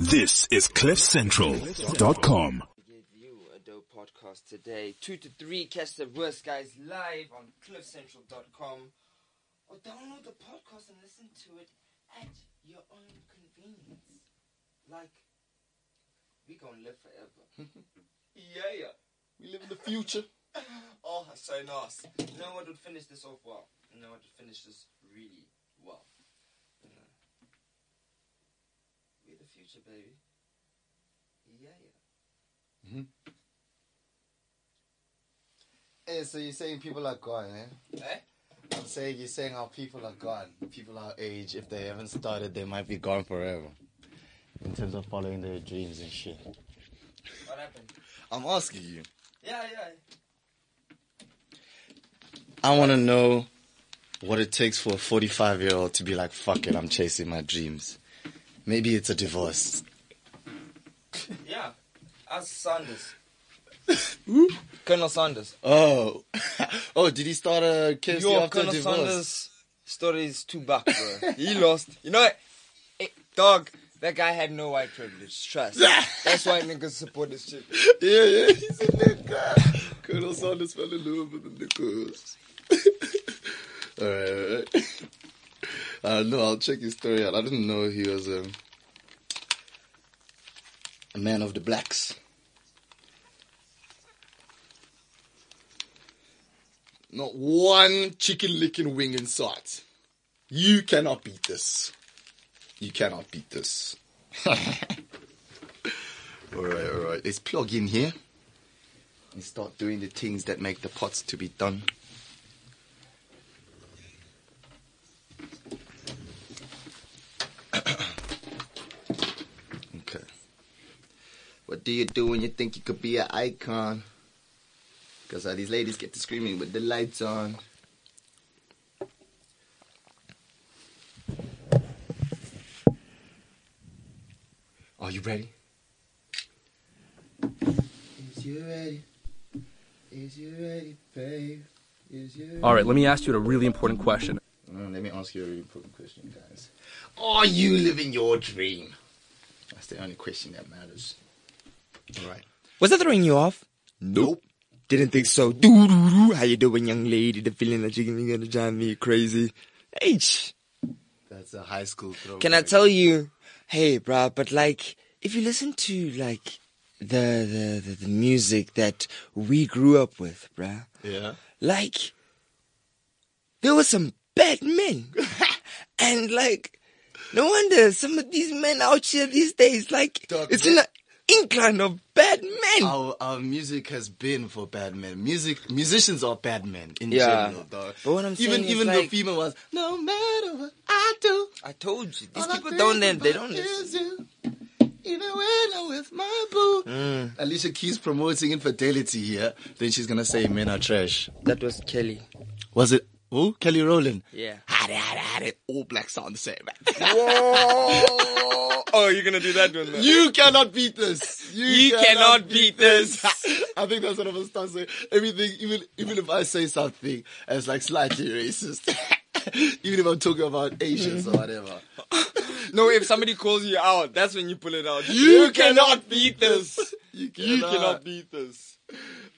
This is CliffCentral.com. give you a dope podcast today. Two to three catch the worst guys live on cliffcentral.com or download the podcast and listen to it at your own convenience. Like, we gonna live forever. yeah, yeah. We live in the future. Oh, so nice. You know what would finish this off well? You know what would finish this really well? You know. We're the future, baby. Yeah, yeah. Hey, so you're saying people are gone, eh? Eh? I'm saying you're saying how people are gone. People our age, if they haven't started, they might be gone forever. In terms of following their dreams and shit. What happened? I'm asking you. Yeah, yeah. I want to know what it takes for a 45 year old to be like, fuck it, I'm chasing my dreams. Maybe it's a divorce. Yeah. Ask Sanders. Colonel Sanders. Oh, oh, did he start a KFC Yo, after Colonel divorce? Sanders story is too back, bro. he lost. You know what? Eh, dog, that guy had no white privilege. Trust. That's why niggas support this shit. Yeah, yeah, he's a nigga. Colonel Sanders fell in love with the niggas. alright, alright. I don't know, I'll check his story out. I didn't know he was um, a man of the blacks. Not one chicken licking wing in sight. You cannot beat this. You cannot beat this. Alright, alright. Let's plug in here and start doing the things that make the pots to be done. okay. What do you do when you think you could be an icon? Because all these ladies get to screaming with the lights on. Are you ready? Is you ready? Is you ready, babe? Is you ready? All right, let me ask you a really important question. Uh, let me ask you a really important question, guys. Are you living your dream? That's the only question that matters. All right. Was that throwing you off? Nope. Didn't think so. Doo doo doo. How you doing, young lady? The feeling that you're gonna drive me crazy. H. That's a high school throw. Can I tell you? Hey, bruh, but like, if you listen to like the the the, the music that we grew up with, bruh, Yeah. like there were some bad men, and like no wonder some of these men out here these days, like Dog, it's they- in the incline of bad men. Our, our music has been for bad men. Music musicians are bad men in Yeah. general, dog. But what I'm even even the like- female ones. No matter what I do, I told you, these people don't. They, they don't is listen. you. Even when I'm with my boo. Mm. Alicia Keys promoting infidelity here. Then she's gonna say men are trash. That was Kelly. Was it? Oh, Kelly Rowland. Yeah. Had it, had it, had it. All black sound the same. Whoa! Oh, you're gonna do that one. You cannot beat this. You, You cannot beat this. I think that's what I'm gonna start saying. Everything, even even if I say something as like slightly racist, even if I'm talking about Asians or whatever. No, if somebody calls you out, that's when you pull it out. You cannot beat this. You You cannot. cannot beat this.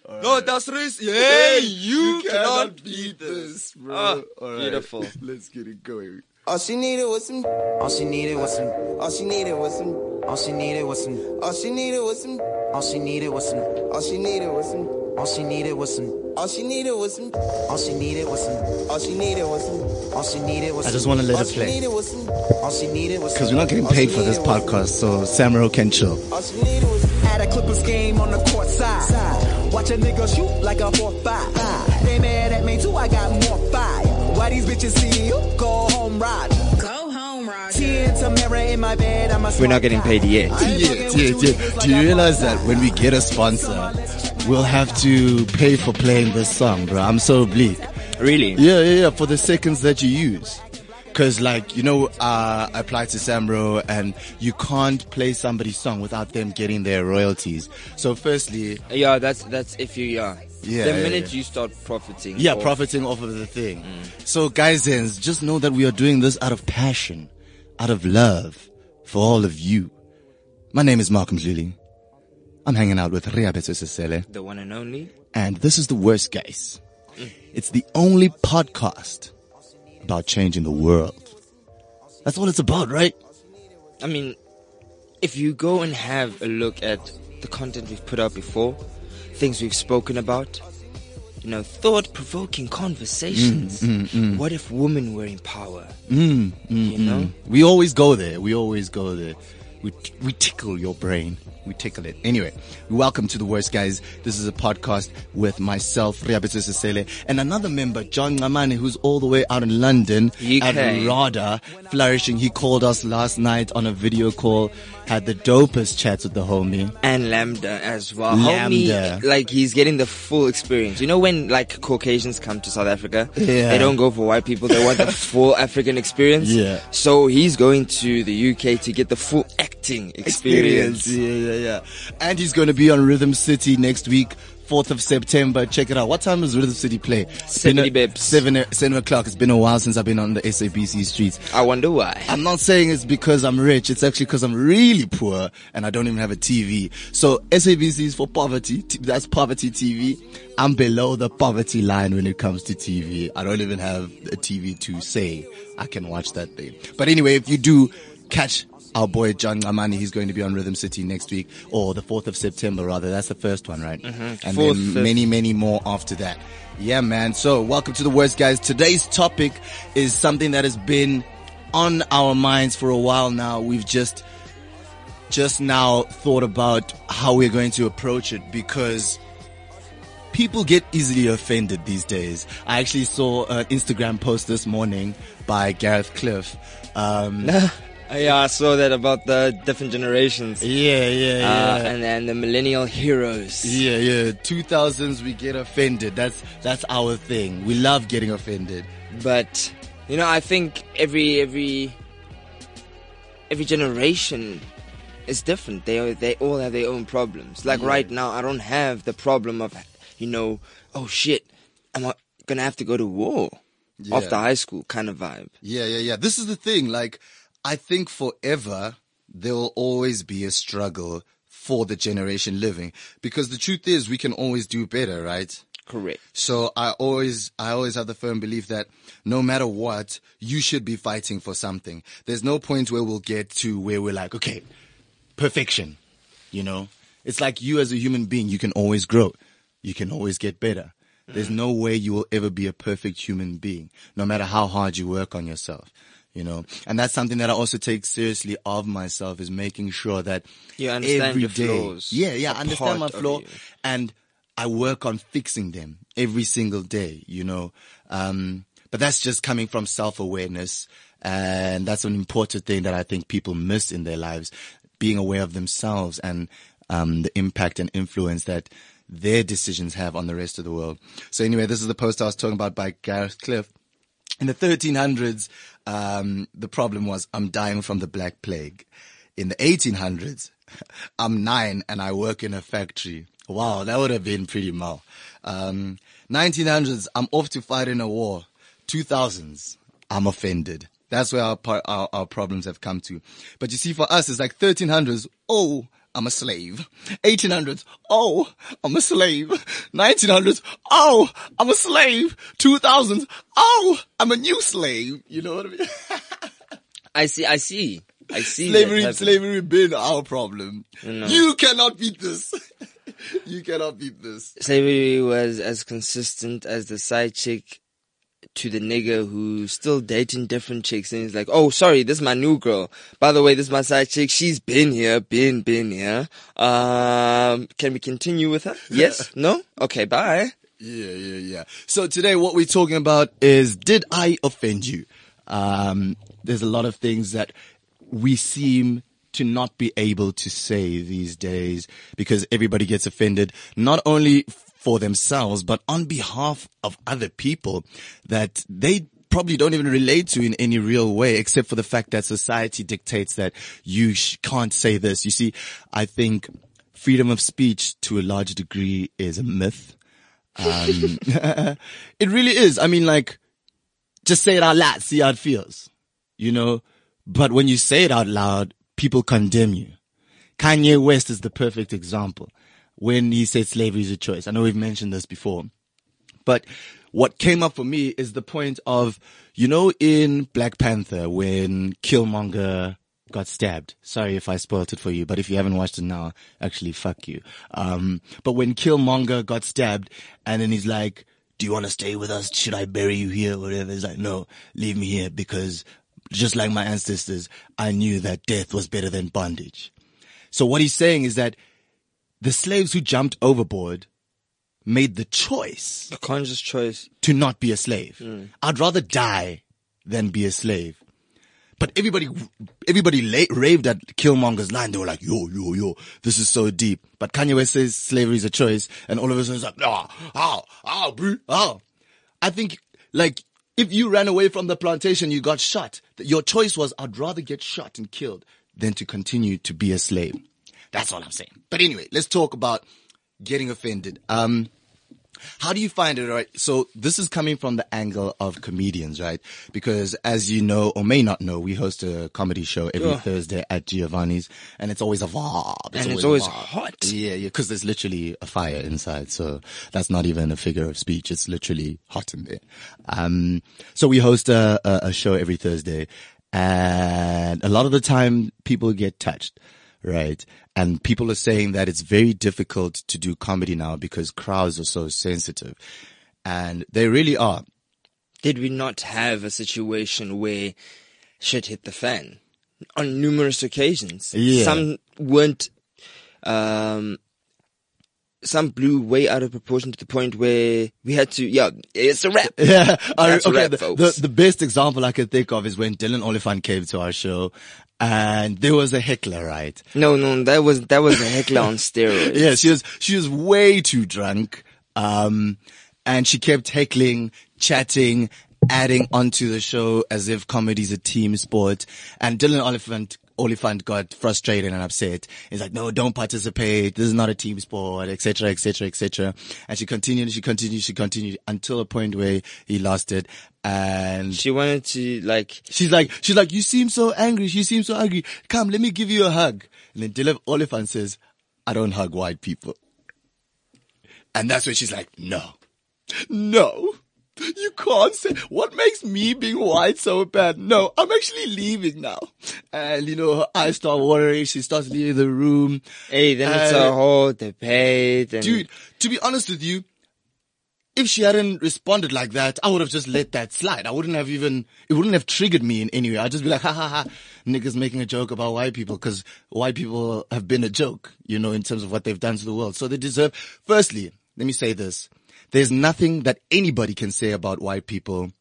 No, that's racist. Hey, you, cannot beat this, bro. Ah, All right, beautiful. Let's get it going. All she needed was some. All she needed was some. All she needed was some. All she needed was some. All she needed was some. All she needed was some. All she needed was some. All she needed was some. All she needed was some. All she needed was some. All she needed was some. All she needed was I some. just wanna let All it she play. needed was some. All she needed was Because we're not getting paid for this podcast, so Samro can chill. All she needed was At a Clippers game on the court side. Watch a nigga shoot like a 4-5. They mad at me too, I got more fire. Why these bitches see you? Go home, ride. Go home, Roger. Tea Tamara in my bed, I'm a We're not getting paid yet. Yes, yes, yes. Do you realize that when we get a sponsor, we'll have to pay for playing this song, bro? I'm so bleak. Really? Yeah, yeah, yeah, for the seconds that you use. Cause like, you know, uh, I applied to Samro and you can't play somebody's song without them getting their royalties. So firstly, Yeah, that's that's if you yeah. Yeah, The yeah, minute yeah. you start profiting. yeah, off- profiting off of the thing. Mm. So guys, just know that we are doing this out of passion, out of love for all of you. My name is Malcolm Zluli. I'm hanging out with Riabetu Sesele, The one and only. and this is the worst guys. Mm. It's the only podcast about changing the world. That's all it's about, right? I mean, if you go and have a look at the content we've put out before, things we've spoken about, you know, thought provoking conversations. Mm, mm, mm. What if women were in power? Mm, you know? We always go there. We always go there. We, we tickle your brain. We tickle it. Anyway, welcome to the worst guys. This is a podcast with myself, Riabetu Sesele, and another member, John Ngamane, who's all the way out in London UK. at RADA, flourishing. He called us last night on a video call, had the dopest chats with the homie. And LAMDA as well. LAMDA. Homie, like he's getting the full experience. You know when like Caucasians come to South Africa, Yeah. they don't go for white people. They want the full African experience. Yeah. So he's going to the UK to get the full acting experience. Yeah, yeah, yeah. And he's going to be on Rhythm City next week. 4th of September. Check it out. What time does Rhythm City play? It's been a- 70 7, 7 o'clock. It's been a while since I've been on the SABC streets. I wonder why. I'm not saying it's because I'm rich. It's actually because I'm really poor and I don't even have a TV. So SABC is for poverty. That's poverty TV. I'm below the poverty line when it comes to TV. I don't even have a TV to say I can watch that thing. But anyway, if you do catch our boy John Ngamani, he's going to be on Rhythm City next week or the 4th of September rather. That's the first one, right? And Fourth, then many, many more after that. Yeah, man. So welcome to the worst guys. Today's topic is something that has been on our minds for a while now. We've just, just now thought about how we're going to approach it because people get easily offended these days. I actually saw an Instagram post this morning by Gareth Cliff. Um, yeah, I saw that about the different generations. yeah, yeah, yeah. Uh, and then the millennial heroes. Yeah, yeah. Two thousands, we get offended. That's that's our thing. We love getting offended. But you know, I think every every every generation is different. They they all have their own problems. Like right now, I don't have the problem of you know, oh shit, I'm I gonna have to go to war Yeah. after high school kind of vibe. Yeah, yeah, yeah. This is the thing. Like, I think forever there will always be a struggle for the generation living because the truth is we can always do better, right? Correct. So I always, I always have the firm belief that no matter what, you should be fighting for something. There's no point where we'll get to where we're like, okay, perfection. You know, it's like you as a human being, you can always grow. You can always get better. There's mm. no way you will ever be a perfect human being, no matter how hard you work on yourself. You know, and that's something that I also take seriously of myself is making sure that You understand every your day- flaws. Yeah, yeah, I understand my flaw and I work on fixing them every single day, you know. Um, but that's just coming from self-awareness. And that's an important thing that I think people miss in their lives, being aware of themselves and, um, the impact and influence that their decisions have on the rest of the world. So anyway, this is the post I was talking about by Gareth Cliff. In the 1300s, um, the problem was I'm dying from the Black Plague. In the 1800s, I'm nine and I work in a factory. Wow, that would have been pretty mal. Um, 1900s, I'm off to fight in a war. 2000s, I'm offended. That's where our, our, our problems have come to. But you see, for us, it's like 1300s. Oh, I'm a slave. 1800s. Oh, I'm a slave. 1900s. Oh, I'm a slave. 2000s. Oh, I'm a new slave. You know what I mean? I see. I see. I see. slavery, slavery been our problem. You cannot beat this. you cannot beat this. slavery was as consistent as the side chick to the nigga who's still dating different chicks and he's like, oh, sorry, this is my new girl. By the way, this is my side chick. She's been here, been, been here. Um, can we continue with her? Yes? No? Okay, bye. Yeah, yeah, yeah. So today what we're talking about is, did I offend you? Um, there's a lot of things that we seem to not be able to say these days because everybody gets offended, not only for themselves, but on behalf of other people that they probably don't even relate to in any real way, except for the fact that society dictates that you sh- can't say this. You see, I think freedom of speech to a large degree is a myth. Um, it really is. I mean, like, just say it out loud, see how it feels, you know? But when you say it out loud, people condemn you. Kanye West is the perfect example when he said slavery is a choice. I know we've mentioned this before, but what came up for me is the point of, you know, in Black Panther when Killmonger got stabbed. Sorry if I spoiled it for you, but if you haven't watched it now, actually fuck you. Um, but when Killmonger got stabbed and then he's like, do you want to stay with us? Should I bury you here? Whatever. He's like, no, leave me here because just like my ancestors, I knew that death was better than bondage. So what he's saying is that the slaves who jumped overboard made the choice A conscious choice. to not be a slave. I'd rather die than be a slave. But everybody, everybody la- raved at Killmonger's line. They were like, yo, yo, yo, this is so deep. But Kanye West says slavery is a choice. And all of a sudden it's like, ah, ah, ah, bro, ah. I think, like, if you ran away from the plantation, you got shot. Your choice was, I'd rather get shot and killed than to continue to be a slave. That's all I'm saying. But anyway, let's talk about getting offended. Um, how do you find it, right? So this is coming from the angle of comedians, right? Because as you know, or may not know, we host a comedy show every. Thursday at Giovanni's and it's always a vibe. And it's a always hot. Yeah, yeah, cause there's literally a fire inside. So that's not even a figure of speech. It's literally hot in there. Um, so we host a, a, a show every Thursday and a lot of the time people get touched, right? And people are saying that it's very difficult to do comedy now because crowds are so sensitive and they really are. Did we not have a situation where shit hit the fan on numerous occasions? Yeah. Some weren't, um, some blew way out of proportion to the point where we had to, yeah, it's a wrap. Yeah. I- That's okay. rap, the, the, the best example I could think of is when Dylan Oliphant came to our show and there was a heckler, right? No, no, that was, that was a heckler on steroids. Yeah, she was, she was way too drunk. Um, and she kept heckling, chatting, adding onto the show as if comedy's a team sport. And Dylan Oliphant, Oliphant got frustrated and upset. He's like, no, don't participate. This is not a team sport, etc., etc., etc. And she continued, she continued, she continued until a point where he lost it. And She wanted to like, She's like, she's like, you seem so angry. She seems so angry. Come, let me give you a hug. And then Dylan Oliphant says, I don't hug white people. And that's when she's like, no, no, you can't say, what makes me being white so bad? No, I'm actually leaving now. And you know, her eyes start watering. She starts leaving the room. hey, then it's a whole debate and Dude, to be honest with you, if she hadn't responded like that, I would have just let that slide. I wouldn't have even, it wouldn't have triggered me in any way. I'd just be like, ha ha ha, niggas making a joke about white people because white people have been a joke, you know, in terms of what they've done to the world. So they deserve, firstly, let me say this. There's nothing that anybody can say about white people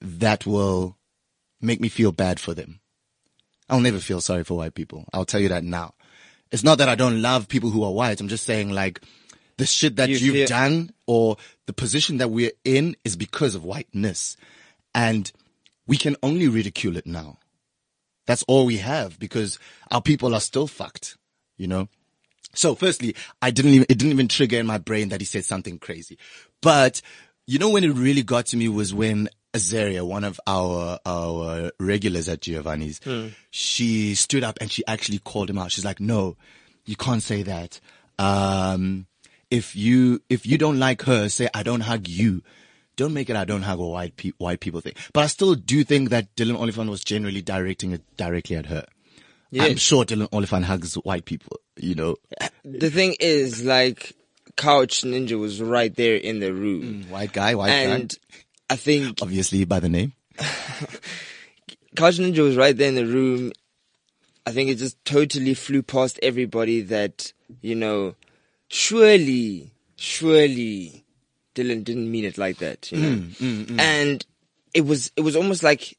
that will make me feel bad for them. I'll never feel sorry for white people. I'll tell you that now. It's not that I don't love people who are white. I'm just saying like the shit that You have done or the position that we're in is because of whiteness. And we can only ridicule it now. That's all we have because our people are still fucked, you know? So firstly, I didn't even, it didn't even trigger in my brain that he said something crazy. But you know when it really got to me was when Azaria, one of our, our regulars at Giovanni's, she stood up and she actually called him out. She's like, no, you can't say that. Um, if you, if you don't like her, say, I don't hug you. Don't make it I don't hug a white pe- white people thing. But I still do think that Dylan Oliphant was generally directing it directly at her. I'm sure Dylan Oliphant hugs white people, you know. the thing is like Couch Ninja was right there in the room. Mm, white guy, white and guy. I think Obviously by the name. Couch Ninja was right there in the room. I think it just totally flew past everybody that, you know, surely, surely Dylan didn't mean it like that, you know. Mm, mm, and it was, it was almost like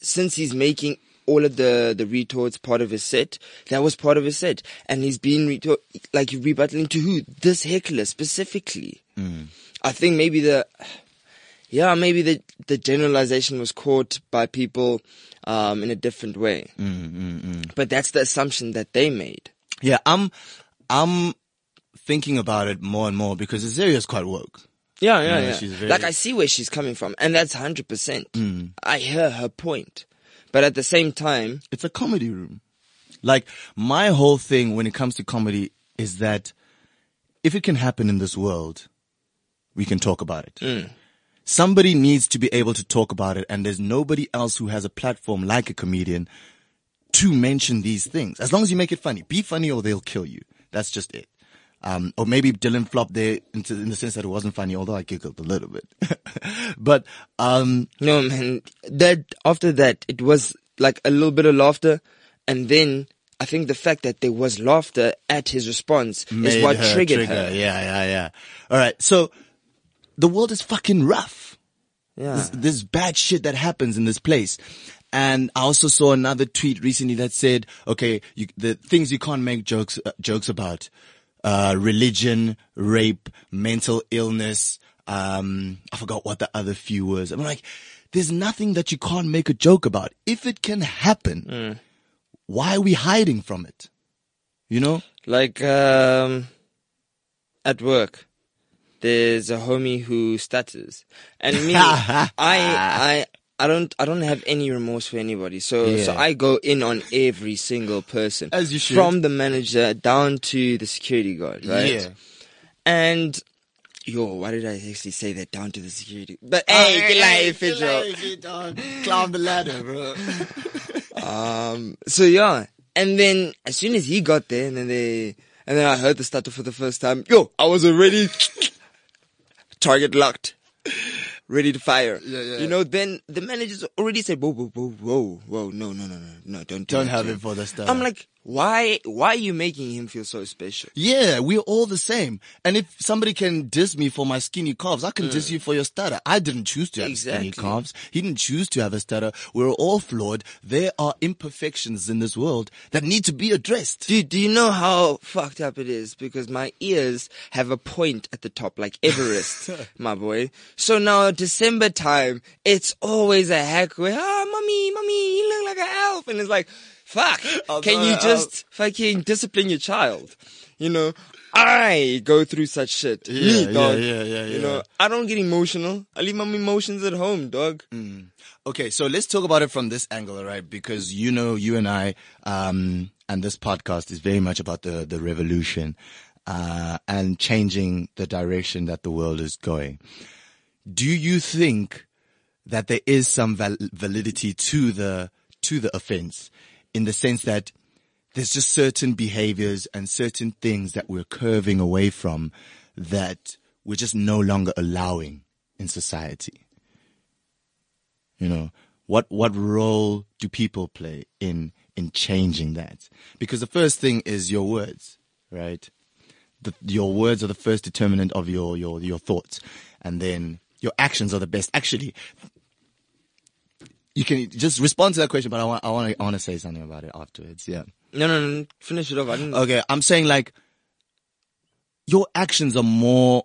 since he's making all of the, the retorts part of his set, that was part of his set. And he's been retort, like rebuttaling to who? This heckler specifically. Hmm. I think maybe the, yeah, maybe the the generalization was caught by people um, in a different way. Hmm, hmm, but that's the assumption that they made. Yeah, I'm I'm thinking about it more and more because Azaria's quite woke. Yeah, yeah, Yeah, yeah. she's very- Like I see where she's coming from, and that's hundred percent. I hear her point, but at the same time, It's a comedy room. Like my whole thing when it comes to comedy is that if it can happen in this world, we can talk about it. Mm. Somebody needs to be able to talk about it and there's nobody else who has a platform like a comedian to mention these things. As long as you make it funny. Be funny or they'll kill you. That's just it. Um, or maybe Dylan flopped there into, in the sense that it wasn't funny, although I giggled a little bit. but, um, No, man. That after that, it was like a little bit of laughter, and then I think the fact that there was laughter at his response is what her triggered trigger. her. Yeah, yeah, yeah. All right. So the world is fucking rough. Yeah. There's, there's bad shit that happens in this place. And I also saw another tweet recently that said, okay, you, the things you can't make jokes, uh, jokes about, uh, religion, rape, mental illness, um, I forgot what the other few was. I'm like, there's nothing that you can't make a joke about. If it can happen, why are we hiding from it? You know? Like um, at work, there's a homie who stutters, and me, I, I, I don't, I don't have any remorse for anybody. So, so I go in on every single person, As you should. from the manager down to the security guard, right? Yeah. And yo, why did I actually say that down to the security? But hey, get life, Pedro. Climb the ladder, bro. Um, so yeah, and then as soon as he got there, and then they, and then I heard the stutter for the first time. Yo, I was already target locked, ready to fire. Yeah, yeah. You know, then the managers already said, "Whoa, whoa, whoa, whoa, whoa, no, no, no, no, no, don't, do Don't that have it for the stutter. I'm like, why, why are you making him feel so special? Yeah, we're all the same. And if somebody can diss me for my skinny calves, I can diss you for your stutter. I didn't choose to have skinny calves. He didn't choose to have a stutter. We're all flawed. There are imperfections in this world that need to be addressed. Do, do you know how fucked up it is? Because my ears have a point at the top, like Everest, my boy. So now December time, it's always a heck where, ah, mommy, mommy, you look like an elf. And it's like, fuck, can you an just fucking discipline your child? You know, I go through such shit. Yeah, Me, yeah, dog. yeah, yeah, You yeah. know, I don't get emotional. I leave my emotions at home, dog. Okay, so let's talk about it from this angle, all right? Because you know, you and I, um, and this podcast is very much about the, the revolution, uh, and changing the direction that the world is going. Do you think that there is some val- validity to the, to the offense in the sense that there's just certain behaviors and certain things that we're curving away from that we're just no longer allowing in society? You know, what, what role do people play in, in changing that? Because the first thing is your words, right? The, your words are the first determinant of your, your, your thoughts. And then your actions are the best. Actually, you can just respond to that question, but I want, I want to, I want to say something about it afterwards. Yeah. No, no, no, finish it off. I didn't. Okay, I'm saying like your actions are more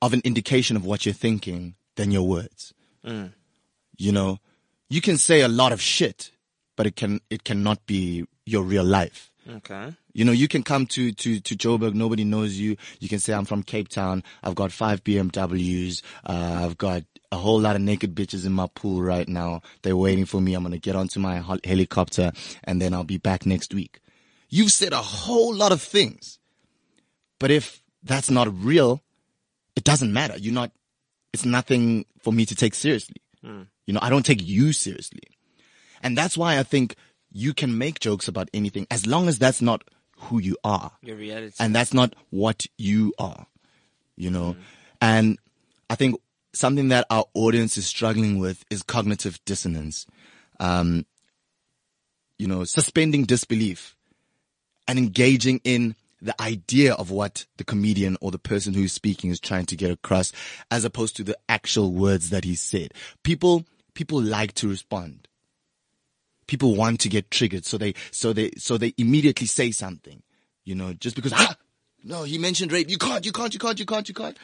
of an indication of what you're thinking than your words. Mm. You know, you can say a lot of shit, but it can it cannot be your real life. Okay. You know, you can come to, to, to Joburg, nobody knows you. You can say, I'm from Cape Town. I've got five BMWs. Uh, I've got a whole lot of naked bitches in my pool right now. They're waiting for me. I'm going to get onto my hel- helicopter and then I'll be back next week. You've said a whole lot of things. But if that's not real, it doesn't matter. You're not, it's nothing for me to take seriously. You know, I don't take you seriously. And that's why I think you can make jokes about anything as long as that's not who you are. Your reality. And that's not what you are, you know? And I think something that our audience is struggling with is cognitive dissonance. Um, you know, suspending disbelief and engaging in the idea of what the comedian or the person who's speaking is trying to get across as opposed to the actual words that he said. People, people like to respond. People want to get triggered. So they, so they, so they immediately say something, you know, just because, ah, no, he mentioned rape. You can't, you can't, you can't, you can't, you can't.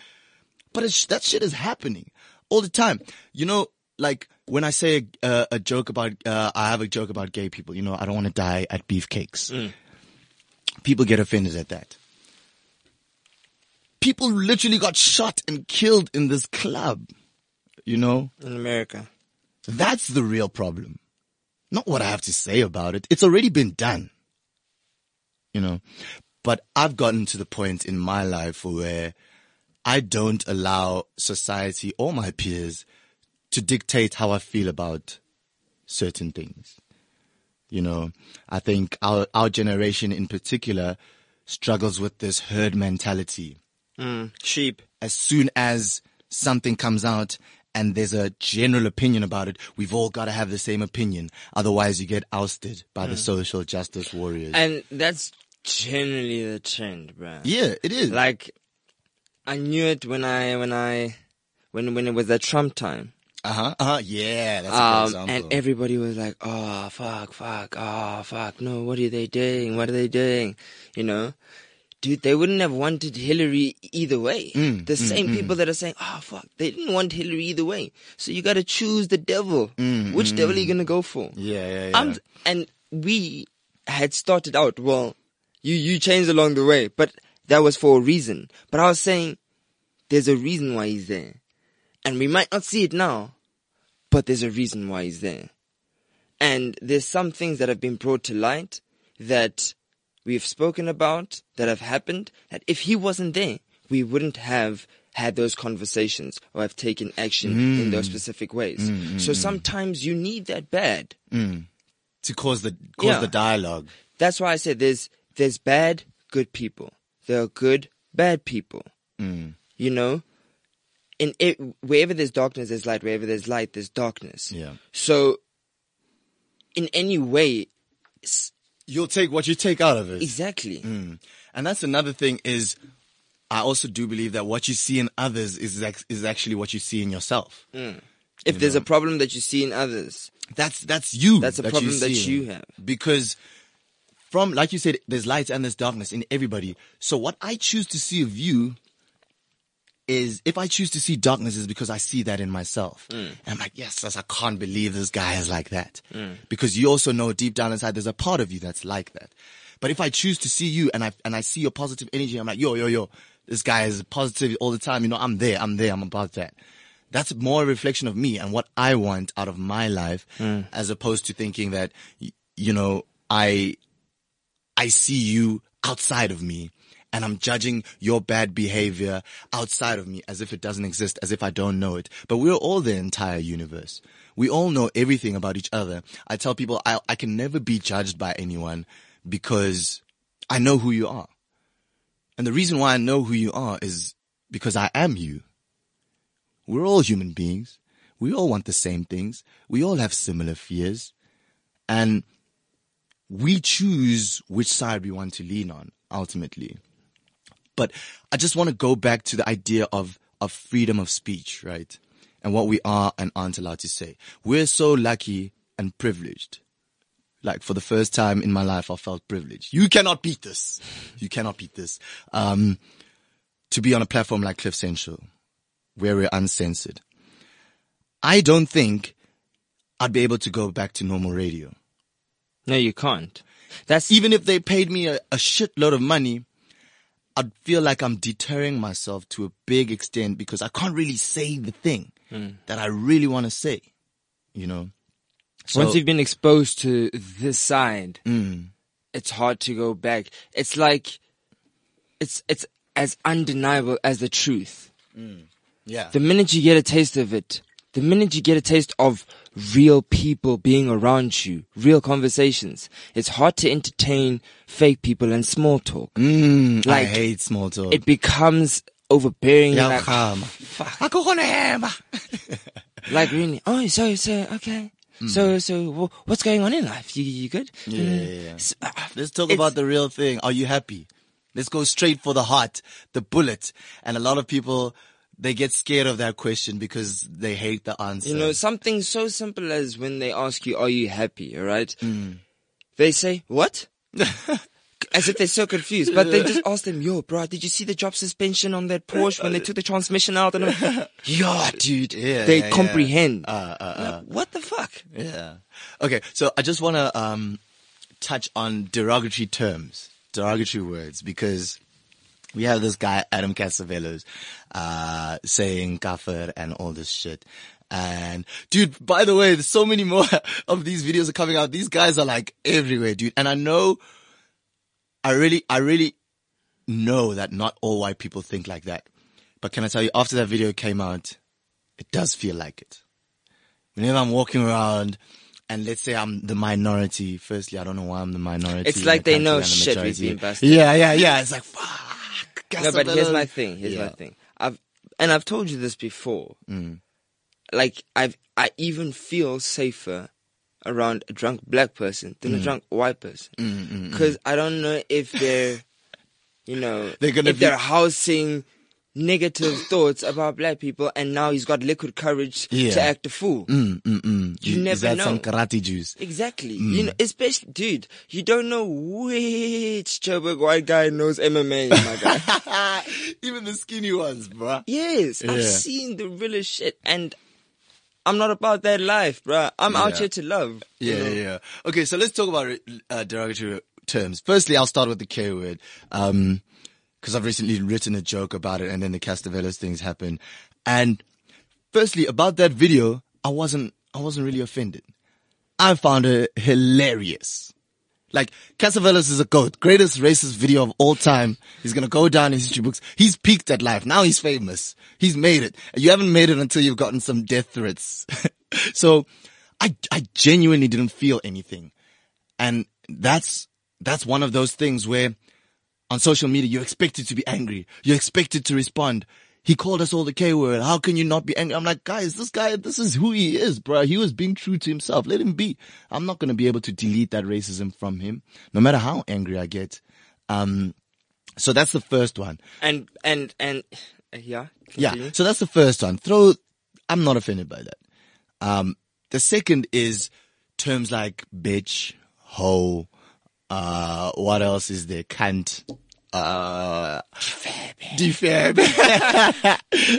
But it's, that shit is happening all the time. You know, like when I say a, uh, a joke about, uh, I have a joke about gay people, you know, I don't want to die at beefcakes. People get offended at that. People literally got shot and killed in this club. You know, in America. that's the real problem. Not what I have to say about it. It's already been done. You know, but I've gotten to the point in my life where I don't allow society or my peers to dictate how I feel about certain things. You know, I think our, our generation in particular struggles with this herd mentality. Mm, sheep. As soon as something comes out and there's a general opinion about it, we've all got to have the same opinion. Otherwise you get ousted by the social justice warriors. And that's generally the trend, bruh. yeah, it is. Like, I knew it when I, when I, when, when it was that Trump time. uh huh. Uh huh. Yeah, that's a Um, example. and everybody was like, oh, fuck, fuck, oh, fuck, no, what are they doing? What are they doing? You know? Dude, they wouldn't have wanted Hillary either way. Mm, the same people that are saying, oh, fuck, they didn't want Hillary either way. So you gotta choose the devil. Which devil are you gonna go for? Mm, yeah, yeah, yeah. And we had started out, well, you, you changed along the way, but that was for a reason. But I was saying, there's a reason why he's there. And we might not see it now, but there's a reason why he's there. And there's some things that have been brought to light that we've spoken about that have happened that if he wasn't there, we wouldn't have had those conversations or have taken action in those mm. specific ways. Mm, mm, so sometimes you need that bad. to cause the cause Yeah. the dialogue. That's why I said there's there's bad, good people. There are good, bad people. You know, in it, wherever there's darkness, there's light. Wherever there's light, there's darkness. Yeah. So, in any way, You'll take what you take out of it. exactly. Mm. And that's another thing is I also do believe that what you see in others is is actually what you see in yourself. Mm. If there's a problem that you see in others, That's that's you. That's a that problem you that you have. Because from like you said, there's light and there's darkness in everybody. So what I choose to see of you is if I choose to see darkness is because I see that in myself. Mm. And I'm like, yes, I can't believe this guy is like that. Mm. Because you also know deep down inside there's a part of you that's like that. But if I choose to see you and I and I see your positive energy, I'm like, yo, yo, yo, this guy is positive all the time. You know, I'm there, I'm there, I'm about that. That's more a reflection of me and what I want out of my life, mm. as opposed to thinking that, you know, I I see you outside of me and I'm judging your bad behavior outside of me as if it doesn't exist, as if I don't know it. But we're all the entire universe. We all know everything about each other. I tell people I, I can never be judged by anyone because I know who you are. And the reason why I know who you are is because I am you. We're all human beings. We all want the same things. We all have similar fears. And we choose which side we want to lean on ultimately. But I just want to go back to the idea of, of freedom of speech, right? And what we are and aren't allowed to say. We're so lucky and privileged. Like for the first time in my life, I felt privileged. You cannot beat this. You cannot beat this. Um, to be on a platform like Cliff Central, where we're uncensored. I don't think I'd be able to go back to normal radio. No, you can't. That's even if they paid me a, a shitload of money, I'd feel like I'm deterring myself to a big extent because I can't really say the thing hmm. that I really want to say, you know. So, once you've been exposed to this side, hmm. it's hard to go back. It's like it's it's as undeniable as the truth. Hmm. yeah, The minute you get a taste of it, the minute you get a taste of real people being around you, real conversations, it's hard to entertain fake people and small talk. mm, I hate small talk. It becomes overbearing. Yeah, like, fuck. I go on a hammer. Like really? Oh, so so okay. So so wh- what's going on in life? You you good? Mm. Yeah, yeah, yeah. S- uh, Let's talk about the real thing. Are you happy? Let's go straight for the heart, the bullet. And a lot of people, they get scared of that question because they hate the answer. You know, something so simple as when they ask you, "Are you happy?" All right? They say, "What?" As if they're so confused, but they just ask them, "Yo, bro, did you see the drop suspension on that Porsche when they took the transmission out?" And I'm, "Yeah, dude." Yeah, they yeah, yeah. comprehend. Uh, uh, uh. Like, what the fuck? Yeah. Okay, so I just want to um, touch on derogatory terms, derogatory words, because we have this guy Adam Catzavelos uh, saying kafir and all this shit, And dude, by the way, there's so many more of these videos are coming out. These guys are like everywhere, dude. And I know, I really, I really know that not all white people think like that. But can I tell you, after that video came out, it does feel like it. Whenever I'm walking around and let's say I'm the minority, firstly, I don't know why I'm the minority. It's like they know the shit we've been busted. Yeah, yeah, yeah. It's like, fuck. No, but here's my thing. Here's my thing. I've and I've told you this before. Mm. Like I've I even feel safer around a drunk black person than Mm. a drunk white person because I don't know if they're, you know, They're gonna if be- they're housing negative thoughts about black people, and now he's got liquid courage Yeah. to act a fool. Mm, mm, mm. You Is never that know. some karate juice? Exactly. Mm. You know, especially, dude, you don't know which Joburg white guy knows MMA, my guy. Even the skinny ones, bruh. Yes, I've seen the realest shit, and I'm not about that life, bruh. I'm out here to love. you Yeah, know? yeah. Okay, so let's talk about uh, derogatory terms. Firstly, I'll start with the K word. Um, cause I've recently written a joke about it and then the Catzavelos things happened. And firstly, about that video, I wasn't, I wasn't really offended. I found it hilarious. Like, Catzavelos is a goat. Greatest racist video of all time. He's gonna go down in history books. He's peaked at life. Now he's famous. He's made it. You haven't made it until you've gotten some death threats. so, I, I genuinely didn't feel anything. And that's, that's one of those things where on social media, you're expected to be angry. You're expected to respond. He called us all the K word. How can you not be angry? I'm like, guys, this guy, this is who he is, bro. He was being true to himself. Let him be. I'm not going to be able to delete that racism from him, no matter how angry I get. Um, so that's the first one. And and and yeah, Yeah. So that's the first one. Throw, I'm not offended by that. Um, the second is terms like bitch, hoe, uh, what else is there? Cunt, uh, defab.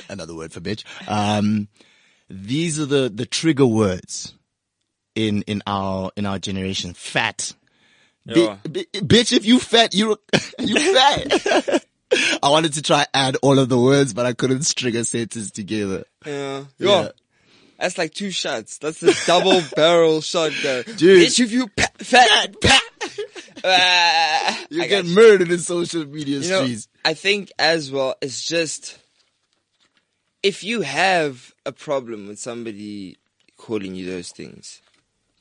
Another word for bitch. Um, these are the, the trigger words in, in our, in our generation. Fat. Yeah. bi- bitch, if you fat, you you fat. I wanted to try add all of the words, but I couldn't string a sentence together. Yeah. Yeah. Yo, That's like two shots. That's a double barrel shotgun. Dude. Bitch, if you fat, Ah, You I get you. murdered in social media You know. I think as well, it's just if you have a problem with somebody calling you those things,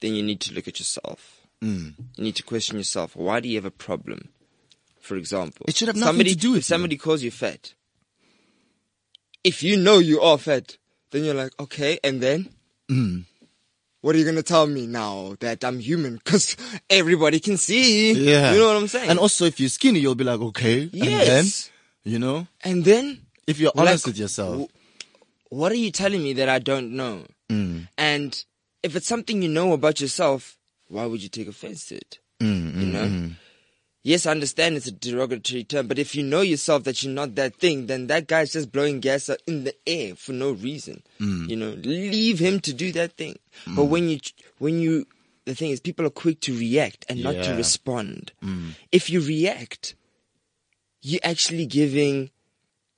then you need to look at yourself. Mm. You need to question yourself. Why do you have a problem? For example, It should have nothing somebody, to do with if somebody calls you fat. If you know you are fat, then you're like, okay, and then Mm. what are you gonna tell me now that I'm human? Because everybody can see. Yeah. you know what I'm saying. And also, if you're skinny, you'll be like, okay. And then, you know, and then if you're Like, honest with yourself. w- what are you telling me that I don't know? Mm. And if it's something you know about yourself, why would you take offense to it? Mm, You mm, know? Mm. Yes, I understand it's a derogatory term, but if you know yourself that you're not that thing, then that guy's just blowing gas in the air for no reason. Mm. You know, leave him to do that thing. But when you, when you, the thing is, people are quick to react and not to respond. Mm. If you react, you're actually giving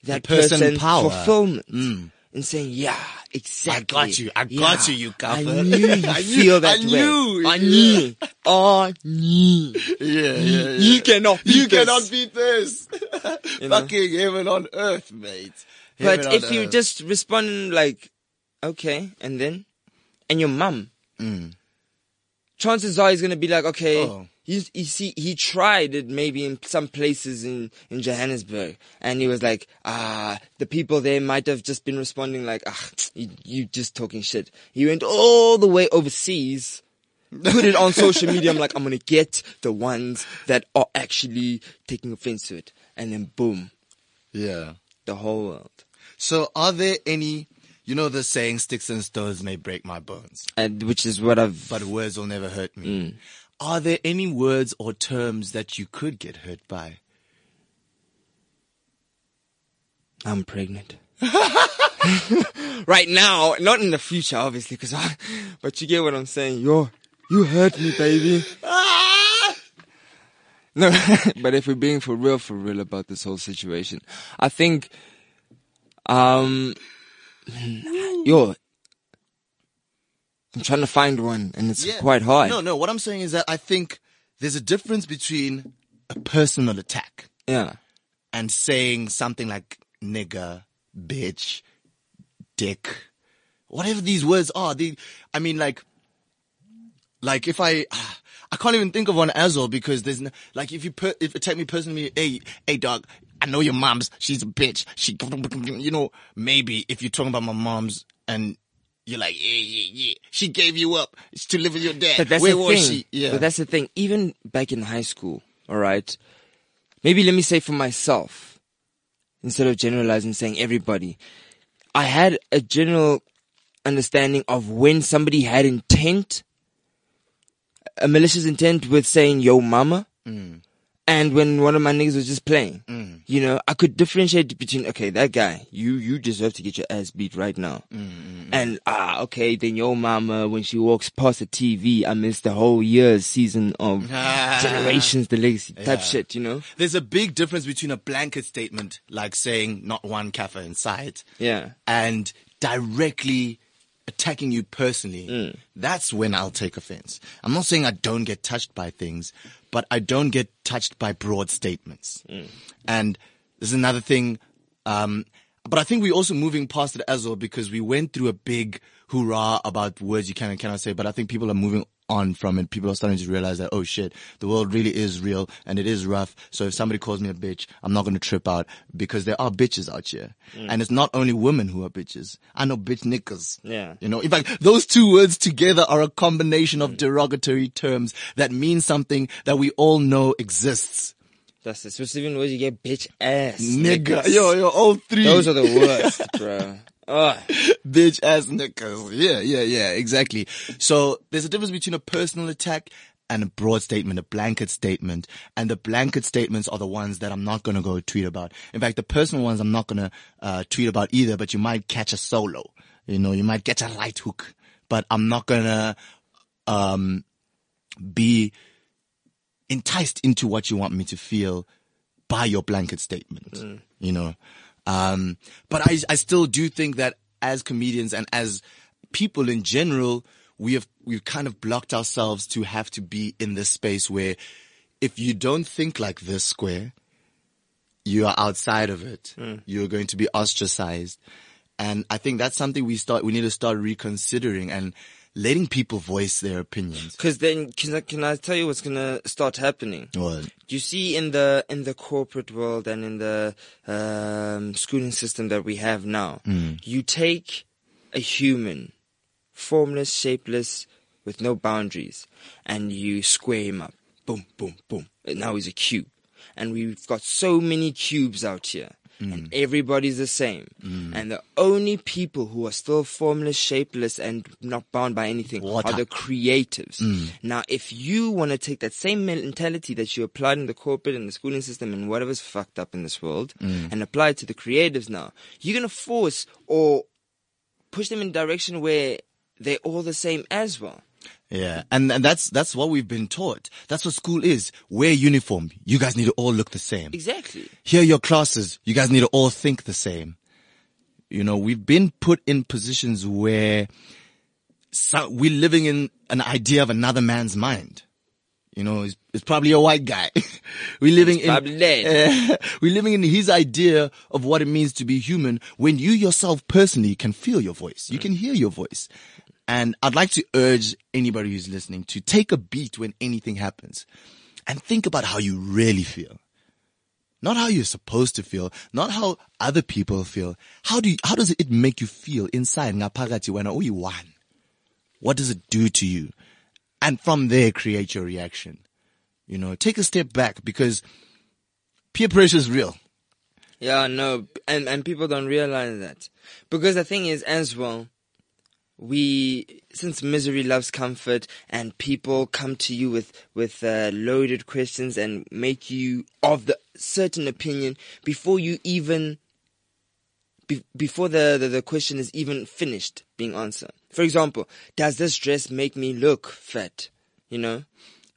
that person person, power. fulfillment Mm. And saying, "Yeah, exactly. I got you. I Yeah, got you, you I gaffer." knew you I knew- feel that I way. knew, I yeah. knew. I knew. Yeah, yeah, You cannot beat You this. cannot beat this. You know? Fucking heaven on earth, mate. But if you earth. just respond like, okay, and then, and your mum, Mm. chances are he's gonna be like, okay, Oh. You, you see, he tried it maybe in some places in, in Johannesburg, and he was like, ah, the people there might have just been responding like, ah, you, you just talking shit. He went all the way overseas, put it on social media. I'm like, I'm gonna get the ones that are actually taking offense to it, and then boom, Yeah. the whole world. So are there any, you know the saying, sticks and stones may break my bones, And which is what I've but words will never hurt me. Mm. Are there any words or terms that you could get hurt by? I'm pregnant. right now, not in the future, obviously, because I, but you get what I'm saying. Yo, you hurt me, baby. No, but if we're being for real, for real about this whole situation, I think, um, yo, I'm trying to find one and it's Yeah. quite hard. No, no. What I'm saying is that I think there's a difference between a personal attack Yeah. and saying something like nigger, bitch, dick, whatever these words are. They, I mean, like, like if I, I can't even think of one as well because there's no, like if you put, if you take me personally, hey, hey dog, I know your mom's, she's a bitch. She, you know, maybe if you're talking about my mom's and you're like, yeah, yeah, yeah, she gave you up to live with your dad. But that's Where the was thing. she? Yeah. But that's the thing. Even back in high school, all right. Maybe let me say for myself, instead of generalizing, saying everybody, I had a general understanding of when somebody had intent, a malicious intent with saying "yo mama," mm. And when one of my niggas was just playing. You know, I could differentiate between okay, that guy, you you deserve to get your ass beat right now, and ah, okay, then your mama when she walks past the TV, I miss the whole year's season of Generations, the legacy type shit. You know, There's a big difference between a blanket statement like saying not one kaffir in sight yeah. and directly attacking you personally. Mm. That's when I'll take offense. I'm not saying I don't get touched by things, but I don't get touched by broad statements. Mm. And there's another thing, um, but I think we're also moving past it as well because we went through a big hoorah about words you can and cannot say, but I think people are moving on from it. People are starting to realize that, oh shit, the world really is real and it is rough. So if somebody calls me a bitch, I'm not going to trip out because there are bitches out here. Mm. And it's not only women who are bitches. I know bitch niggas. Yeah. You know, in fact, those two words together are a combination of mm. derogatory terms that mean something that we all know exists. That's. So even words you get bitch ass. Nigga. niggas. Yo, yo, all three. Those are the worst, bro. Ugh. bitch ass niggas. Yeah, yeah, yeah, exactly. So there's a difference between a personal attack and a broad statement, a blanket statement. And the blanket statements are the ones that I'm not going to go tweet about. In fact, the personal ones I'm not going to uh, tweet about either, but you might catch a solo. You know, you might get a right hook, but I'm not going to um, be enticed into what you want me to feel by your blanket statement, you know. Um, but I, I still do think that as comedians and as people in general, we have, we've kind of blocked ourselves to have to be in this space where if you don't think like this square, you are outside of it. You're going to be ostracized. And I think that's something we start, we need to start reconsidering and letting people voice their opinions. Cause then, can I, can I tell you what's gonna start happening? What? You see in the, in the corporate world and in the, um, schooling system that we have now, you take a human, formless, shapeless, with no boundaries, and you square him up. Boom, boom, boom. And now he's a cube. And we've got so many cubes out here. And mm. everybody's the same. Mm. And the only people who are still formless, shapeless, and not bound by anything Water. are the creatives. Mm. Now, if you want to take that same mentality that you applied in the corporate and the schooling system and whatever's fucked up in this world and apply it to the creatives now, you're going to force or push them in a direction where they're all the same as well. Yeah, and, and that's that's what we've been taught. That's what school is. Wear uniform. You guys need to all look the same. Exactly. Here are your classes. You guys need to all think the same. You know, we've been put in positions where so, we're living in an idea of another man's mind. You know, it's, it's probably a white guy. we're living in probably dead. we're living in his idea of what it means to be human when you yourself personally can feel your voice. You mm. can hear your voice. And I'd like to urge anybody who's listening to take a beat when anything happens and think about how you really feel. Not how you're supposed to feel, not how other people feel. How do you, how does it make you feel inside? Uyi-one? What does it do to you? And from there, create your reaction. You know, take a step back because peer pressure is real. Yeah, no, and and people don't realize that because the thing is, as well, we since misery loves comfort, and people come to you with with uh, loaded questions and make you of the certain opinion before you even be, before the, the the question is even finished being answered. For example, does this dress make me look fat? You know,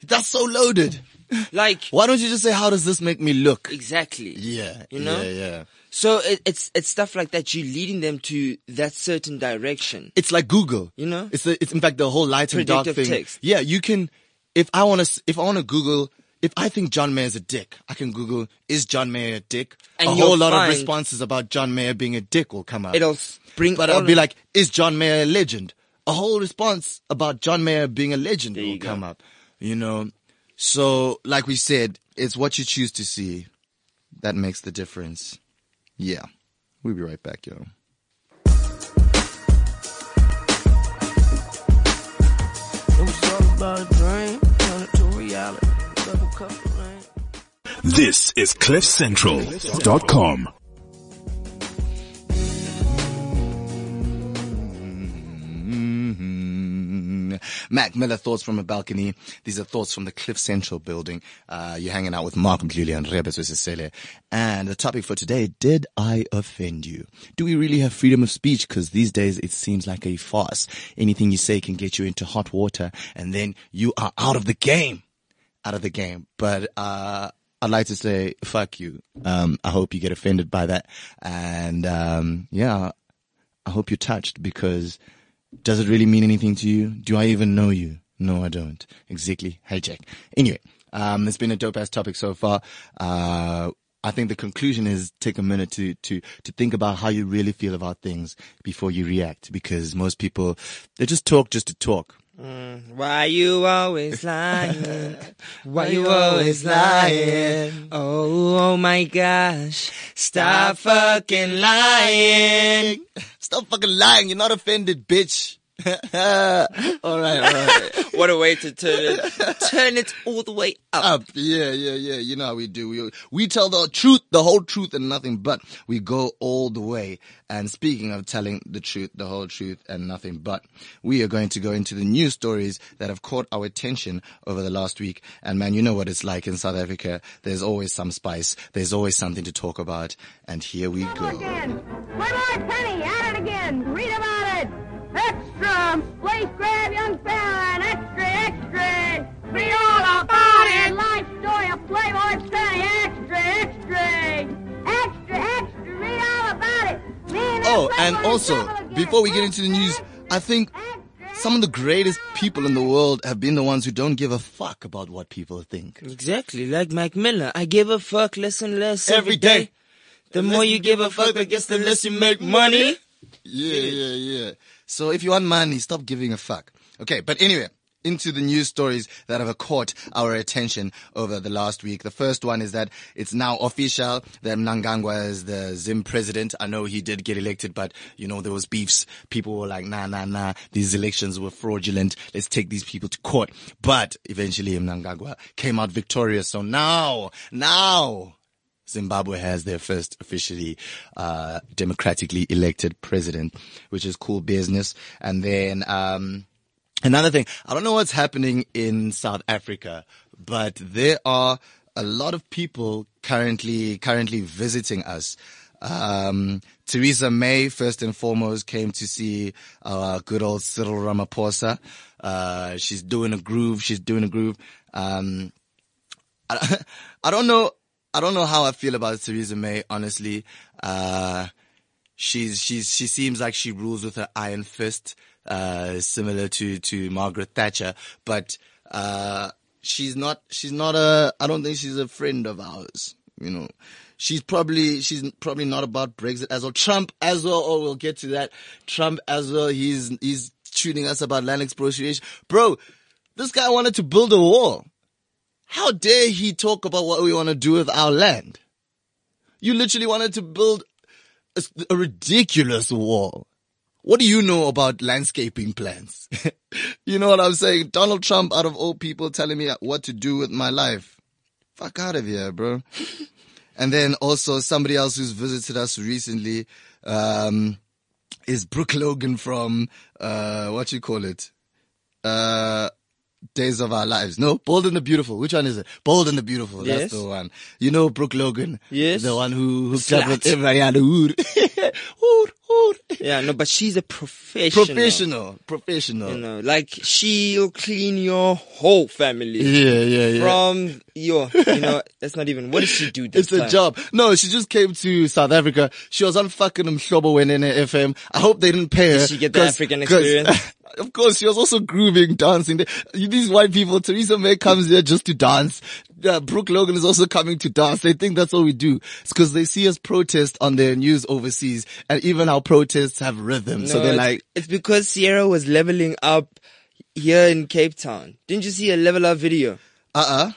That's so loaded. Like Why don't you just say, how does this make me look? exactly. Yeah. You know? Yeah, yeah. So it, it's it's stuff like that. You're leading them to that certain direction. It's like Google. You know? It's the, it's in fact the whole light and dark thing. text. Yeah, you can, if I want to, if I want to Google, if I think John Mayer's a dick, I can Google, is John Mayer a dick? And a whole lot of responses about John Mayer being a dick will come up. It'll bring. But I'll be like, is John Mayer a legend? A whole response about John Mayer being a legend will you go. come up. You know? So, like we said, it's what you choose to see that makes the difference. Yeah. We'll be right back, yo. It was all Mac Miller, thoughts from a balcony. These are thoughts from the Cliff Central building. Uh, you're hanging out with Mark Mdluli and Rebes Wesesele. And the topic for today, did I offend you? Do we really have freedom of speech? Cause these days it seems like a farce. Anything you say can get you into hot water and then you are out of the game. Out of the game. But, uh, I'd like to say, fuck you. Um, I hope you get offended by that. And, um, yeah, I hope you're touched because does it really mean anything to you? Do I even know you? No, I don't. Exactly. Hey, Jack. Anyway, um, it's been a dope ass topic so far. Uh, I think the conclusion is take a minute to, to, to think about how you really feel about things before you react because most people, they just talk just to talk. Mm. Why you always lying? Why you always lying? Oh, oh my gosh. Stop fucking lying. Stop fucking lying. You're not offended, bitch. all right, all right. What a way to turn it. Turn it all the way up. up. Yeah, yeah, yeah. You know how we do. We, we tell the truth, the whole truth and nothing but. We go all the way. And speaking of telling the truth, the whole truth and nothing but, we are going to go into the news stories that have caught our attention over the last week. And man, you know what it's like in South Africa. There's always some spice. There's always something to talk about. And here we go. again. One more penny. At it again. Read about it. Extra. Please grab young fella and extra, extra. Read all about it. Life story of Playboy Penny. Extra, extra. Extra, extra. Read all about it. Me and Oh, and also, before we get into the news, I think some of the greatest people in the world have been the ones who don't give a fuck about what people think. Exactly, like Mac Miller. I give a fuck less and less Every every day. day. The more you give a fuck, I guess the less you make money. Yeah, yeah, yeah. So if you want money, stop giving a fuck. Okay, but anyway, into the news stories that have caught our attention over the last week. The first one is that it's now official that Mnangagwa is the Zim president. I know he did get elected, but you know, there was beefs. People were like, nah, nah, nah, these elections were fraudulent. Let's take these people to court. But eventually Mnangagwa came out victorious. So now, now, Zimbabwe has their first officially uh, democratically elected president, which is cool business. And then um, another thing, I don't know what's happening in South Africa, but there are a lot of people currently currently visiting us. Um, Theresa May, first and foremost, came to see our good old Cyril Ramaphosa. Uh, she's doing a groove. She's doing a groove. Um, I, I don't know. I don't know how I feel about Theresa May, honestly. Uh, she's, she's, she seems like she rules with her iron fist, uh, similar to, to Margaret Thatcher, but, uh, she's not, she's not a, I don't think she's a friend of ours, you know. She's probably, she's probably not about Brexit as well. Trump as well, oh, we'll get to that. Trump as well, he's, he's tuning us about land expropriation. Bro, this guy wanted to build a wall. How dare he talk about what we want to do with our land? You literally wanted to build a, a ridiculous wall. What do you know about landscaping plans? you know what I'm saying? Donald Trump, out of all people, telling me what to do with my life. Fuck out of here, bro. and then also somebody else who's visited us recently, um, is Brooke Logan from, uh, what you call it? Uh, Days of Our Lives. No, Bold and the Beautiful. Which one is it? Bold and the Beautiful. That's Yes. the one. You know Brooke Logan. Yes. The one who hooked up with Slut. the hood. hood, hood. Yeah, no, but she's a professional. Professional. Professional. You know, like she'll clean your whole family. Yeah, yeah, yeah. From your, you know, that's not even, what does she do this It's a job. No, she just came to South Africa. She was on fucking Mhlobo Wenene FM. I hope they didn't pay her. Did she get the African experience? Of course, she was also grooving, dancing. These white people, Theresa May comes here just to dance. Uh, Brooke Logan is also coming to dance. They think that's all we do. It's because they see us protest on their news overseas, and even our protests have rhythm. so they're it's- like, it's because Ciara was leveling up here in Cape Town. Didn't you see a level up video uh-uh.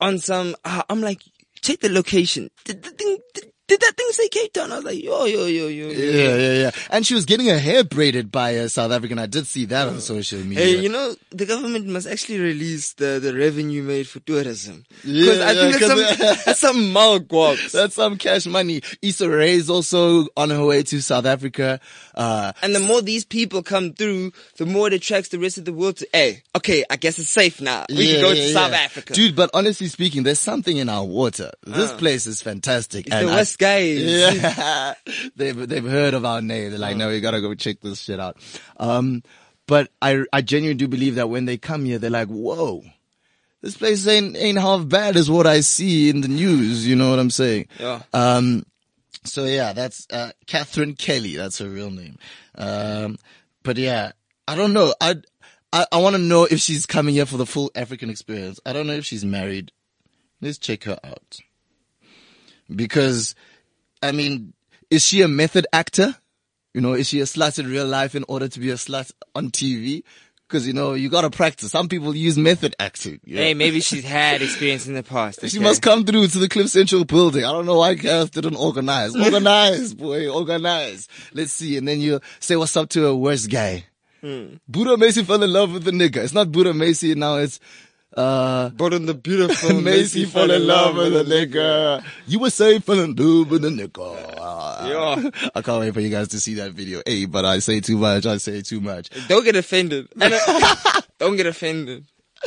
on some? Uh, I'm like, check the location. Did the thing? Did, did that thing say Cape Town? I was like, yo, yo, yo, yo. yo. Yeah, yeah, yeah. And she was getting her hair braided by a South African. I did see that on social media. Hey, you know, the government must actually release the, the revenue made for tourism. Yeah, Because I yeah, think 'cause- it's some, it's some malguabs. That's some cash money. Issa Rae is also on her way to South Africa. Uh, And the more these people come through, the more it attracts the rest of the world to, hey, okay, I guess it's safe now. We yeah, can go yeah, to South. Africa. Dude, but honestly speaking, there's something in our water. This place is fantastic. It's guys. Yeah. they've, they've heard of our name. They're like, no, we gotta go check this shit out. Um, but I, I genuinely do believe that when they come here, they're like, whoa. This place ain't, ain't half bad as what I see in the news. You know what I'm saying? Yeah. Um, so yeah, that's, uh, Katherine Kelly. That's her real name. Um, but yeah, I don't know. I, I, I want to know if she's coming here for the full African experience. I don't know if she's married. Let's check her out. Because, I mean, is she a method actor? You know, is she a slut in real life in order to be a slut on TV? Because, you know, you gotta practice. Some people use method acting. you know. Hey, maybe she's had experience in the past. She must come through to the Cliff Central building. I don't know why Kath didn't organize. Organize, boy, organize. Let's see. And then you say what's up to a worst guy. Hmm. Buddha Macy fell in love with the nigga. It's not Buddha Macy now, it's, uh, But on the beautiful Macy fell in love with a nigga. You were saying fell in love with a nigga. Yeah. I can't wait for you guys to see that video. Hey, but I say too much. I say too much. Don't get offended. Uh, don't get offended.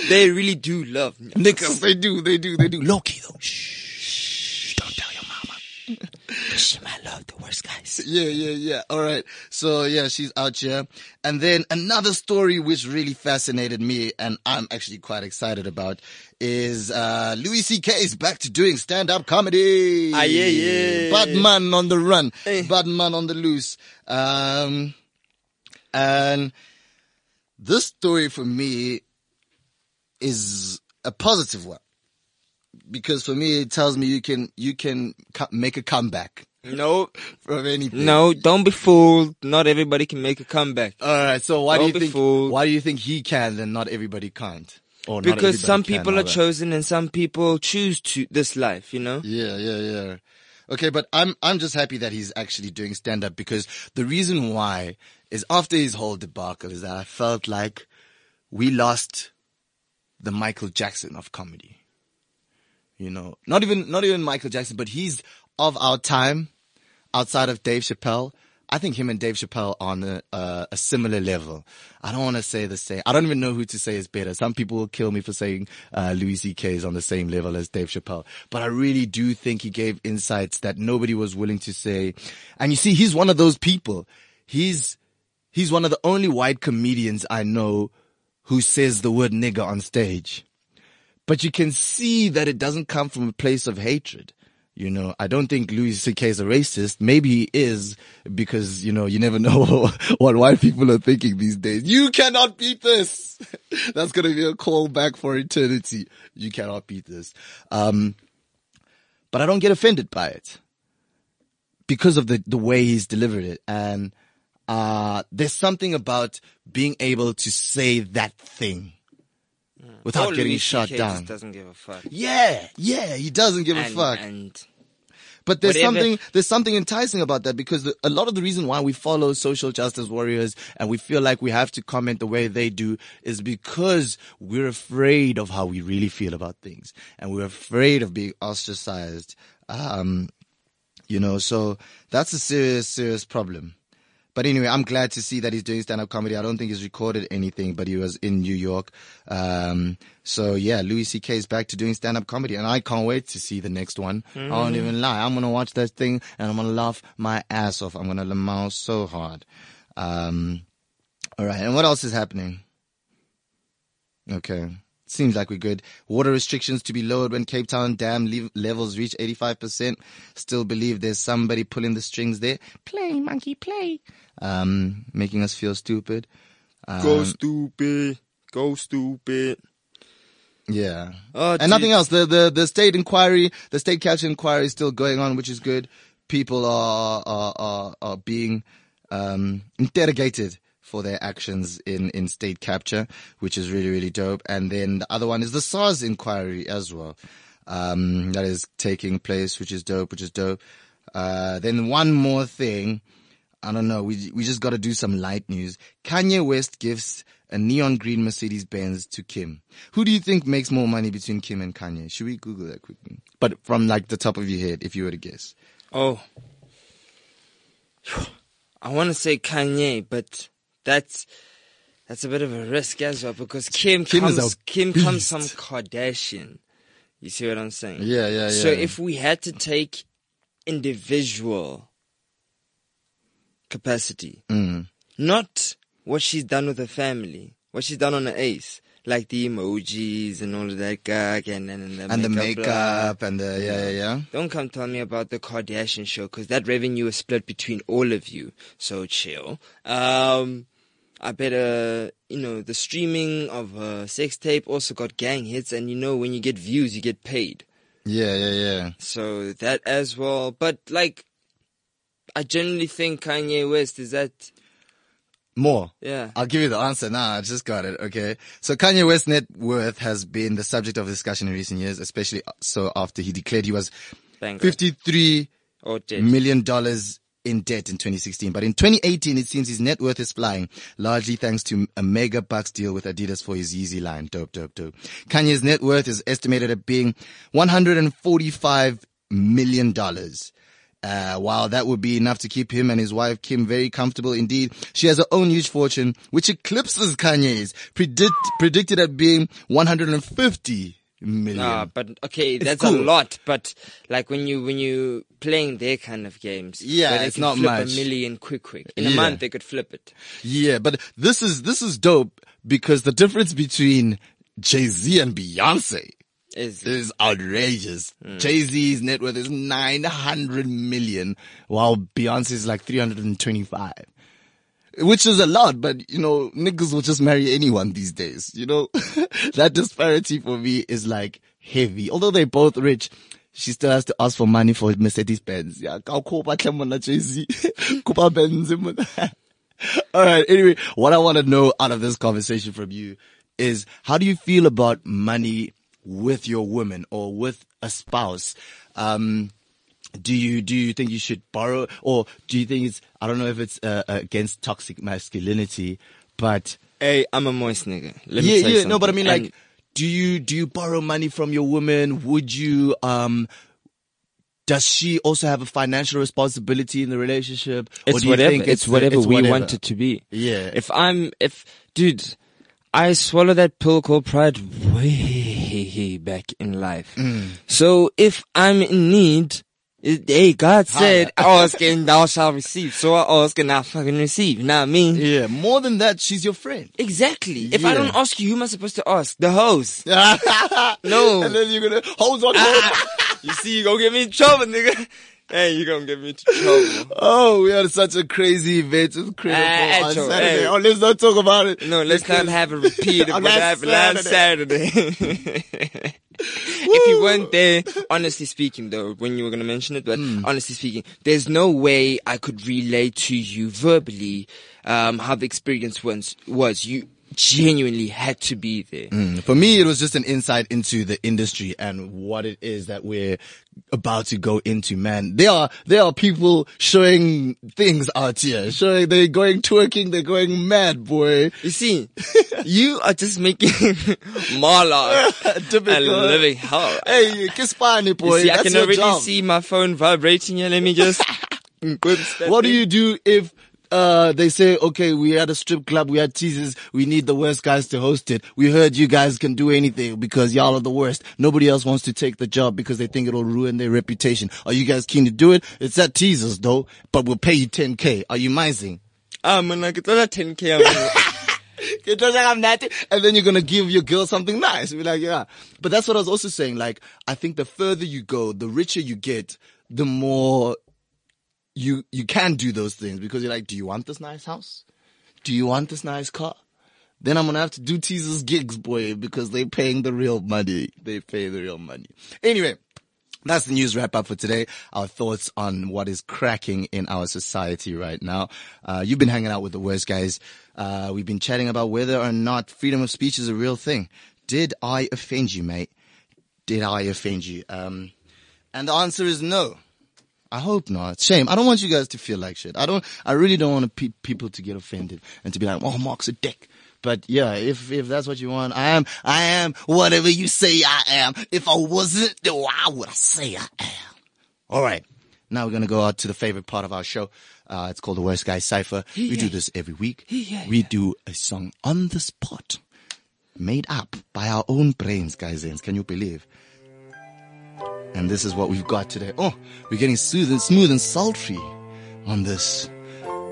They really do love Niggas, they do, they do, they do. Low key though. Shh. Don't tell your mama. She might love the worst guys. Yeah, yeah, yeah. All right. So yeah, she's out here. And then another story which really fascinated me and I'm actually quite excited about is, uh, Louis C.K. is back to doing stand-up comedy. Ah, yeah, yeah. Batman on the run. Hey. Batman on the loose. Um, and this story for me is a positive one. Because for me, it tells me you can, you can make a comeback No, from anything. no, don't be fooled. Not everybody can make a comeback. All right. So why Don't do you think? fooled. Why do you think he can and not everybody can't? Or Because some can, people are chosen and some people choose to this life, you know? Yeah, yeah, yeah. Okay, but I'm I'm just happy that he's actually doing stand up because the reason why is after his whole debacle is that I felt like we lost the Michael Jackson of comedy. You know, not even not even Michael Jackson, but he's of our time outside of Dave Chappelle. I think him and Dave Chappelle are on a, uh, a similar level. I don't want to say the same. I don't even know who to say is better. Some people will kill me for saying uh, Louis C.K. is on the same level as Dave Chappelle, but I really do think he gave insights that nobody was willing to say. And you see, he's one of those people. He's he's one of the only white comedians I know who says the word nigger on stage. But you can see that it doesn't come from a place of hatred. You know, I don't think Louis C.K. is a racist. Maybe he is because, you know, you never know what white people are thinking these days. You cannot beat this. That's going to be a call back for eternity. You cannot beat this. Um, but I don't get offended by it because of the, the way he's delivered it. And, uh, there's something about being able to say that thing without Oh, getting shot down. Doesn't give a fuck. Yeah, yeah, he doesn't give and, a fuck. And But there's whatever- something there's something enticing about that because the, a lot of the reason why we follow social justice warriors and we feel like we have to comment the way they do is because we're afraid of how we really feel about things and we're afraid of being ostracized. Um, you know, so that's a serious, serious problem. But anyway, I'm glad to see that he's doing stand-up comedy. I don't think he's recorded anything, but he was in New York. Um, so yeah, Louis C.K. is back to doing stand-up comedy and I can't wait to see the next one. I won't even lie. I'm to watch that thing and I'm to laugh my ass off. I'm to lamau so hard. Um, all right. And what else is happening? Okay. Seems like we're good. Water restrictions to be lowered when Cape Town dam le- levels reach 85%. Still believe there's somebody pulling the strings there. Play, monkey, play. Um, making us feel stupid. Go Um, stupid. Go stupid. yeah. Oh, and nothing else. The, the, the state inquiry, the state capture inquiry is still going on, which is good. People are, are, are, are being, um, interrogated for their actions in, in state capture, which is really, really dope. And then the other one is the SARS inquiry as well. Um, that is taking place, which is dope, which is dope. Uh, then one more thing. I don't know. We we just got to do some light news. Kanye West gives a neon green Mercedes Benz to Kim. Who do you think makes more money between Kim and Kanye? Should we Google that quickly? But from like the top of your head, if you were to guess. Oh. I want to say Kanye, but that's that's a bit of a risk as well because Kim, Kim comes Kim comes from Kardashian. You see what I'm saying? Yeah, yeah, yeah. So if we had to take individual capacity, Mm. not what she's done with her family, what she's done on the ace, like the emojis and all of that gag and and, and the And the makeup, blah. and the yeah, yeah, yeah. Don't come tell me about the Kardashian show because that revenue is split between all of you. So chill. Um, I better, uh, you know, the streaming of a sex tape also got gang hits, and you know, when you get views, you get paid. Yeah, yeah, yeah. So that as well. But like, I generally think Kanye West is that, More. yeah. I'll give you the answer now. I just got it. Okay. So Kanye West's net worth has been the subject of discussion in recent years, especially uh, so after he declared he was Thank God. fifty-three Or dead. million dollars in debt in 2016. But in 2018, it seems his net worth is flying, largely thanks to a mega bucks deal with Adidas for his Yeezy line. Dope, dope, dope. Kanye's net worth is estimated at being 145 million dollars. Uh, while that would be enough to keep him and his wife Kim very comfortable indeed, she has her own huge fortune, which eclipses Kanye's, predict, predicted at being 150 million. Nah, but okay, It's that's cool. a lot. But like when you when you playing their kind of games, Yeah, it's not flip much. a million quick, quick in a Yeah. month they could flip it. Yeah, but this is this is dope because the difference between Jay Z and Beyonce Is is outrageous. Hmm. Jay Z's net worth is nine hundred million, while Beyonce's like three hundred and twenty-five. Which is a lot, but you know, niggas will just marry anyone these days. You know, that disparity for me is like heavy. Although they're both rich, she still has to ask for money for Mercedes Benz. Yeah, Benz. All right. Anyway, what I want to know out of this conversation from you is how do you feel about money with your woman or with a spouse? Um, do you do you think you should borrow or do you think it's I don't know if it's uh, against toxic masculinity, but hey, I'm a moist nigga. Let me yeah, tell you yeah, no, but I something. mean like, do you do you borrow money from your woman? Would you um? Does she also have a financial responsibility in the relationship? Or it's do you whatever. think It's, whatever it's we whatever? want it to be. Yeah. If I'm, if dude, I swallow that pill called pride way back in life. Mm. So if I'm in need. Hey, God said, ask and thou shalt receive. So I ask and I fucking receive. Not me. Yeah, more than that, she's your friend. Exactly. If I don't ask you, who am I supposed to ask? The host. no. And then you're gonna hold on. hold you see, you gonna get me in trouble, nigga. Hey, you're gonna get me into trouble. Oh, we had such a crazy event. It was incredible Ah, on Saturday. hey. Oh, let's not talk about it. No, let's not have a repeat of what happened last Saturday. if you weren't there, honestly speaking though, when you were gonna mention it, but Hmm. honestly speaking, there's no way I could relay to you verbally, um, how the experience was, was. You genuinely had to be there. Mm, For me, it was just an insight into the industry and what it is that we're about to go into, man. There are, there are people showing things out here, showing, they're going twerking, they're going mad, boy. You see, you are just making Marla a living hell. Hey, kiss funny, boy. You see, I can already job. see my phone vibrating here. Let me just. What do you do if uh, they say, okay, we had a strip club, we had teasers, we need the worst guys to host it. We heard you guys can do anything because y'all are the worst. Nobody else wants to take the job because they think it'll ruin their reputation. Are you guys keen to do it? It's at teasers though, but we'll pay you 10k. Are you mising? Ah, man, ke tlola 10k ya man. It doesn't nothing. And then you're going to give your girl something nice. Be like, yeah. But that's what I was also saying. Like, I think the further you go, the richer you get, the more you, you can do those things because you're like, do you want this nice house? Do you want this nice car? Then I'm to have to do teasers gigs, boy, because they're paying the real money. They pay the real money. Anyway. That's the news wrap up for today. Our thoughts on what is cracking in our society right now. Uh, you've been hanging out with the worst guys. Uh, we've been chatting about whether or not freedom of speech is a real thing. Did I offend you, mate? Did I offend you? Um, and the answer is no. I hope not. Shame. I don't want you guys to feel like shit. I don't, I really don't want pe- people to get offended and to be like, oh, Mark's a dick. But yeah, if, if that's what you want, I am, I am whatever you say I am. If I wasn't, then why would I say I am? All right. Now we're going to go out to the favorite part of our show. Uh, it's called the Worst Guy Cypher. We do this every week. We do a song on the spot made up by our own brains, guys. Can you believe? And this is what we've got today. Oh, we're getting smooth and smooth and sultry on this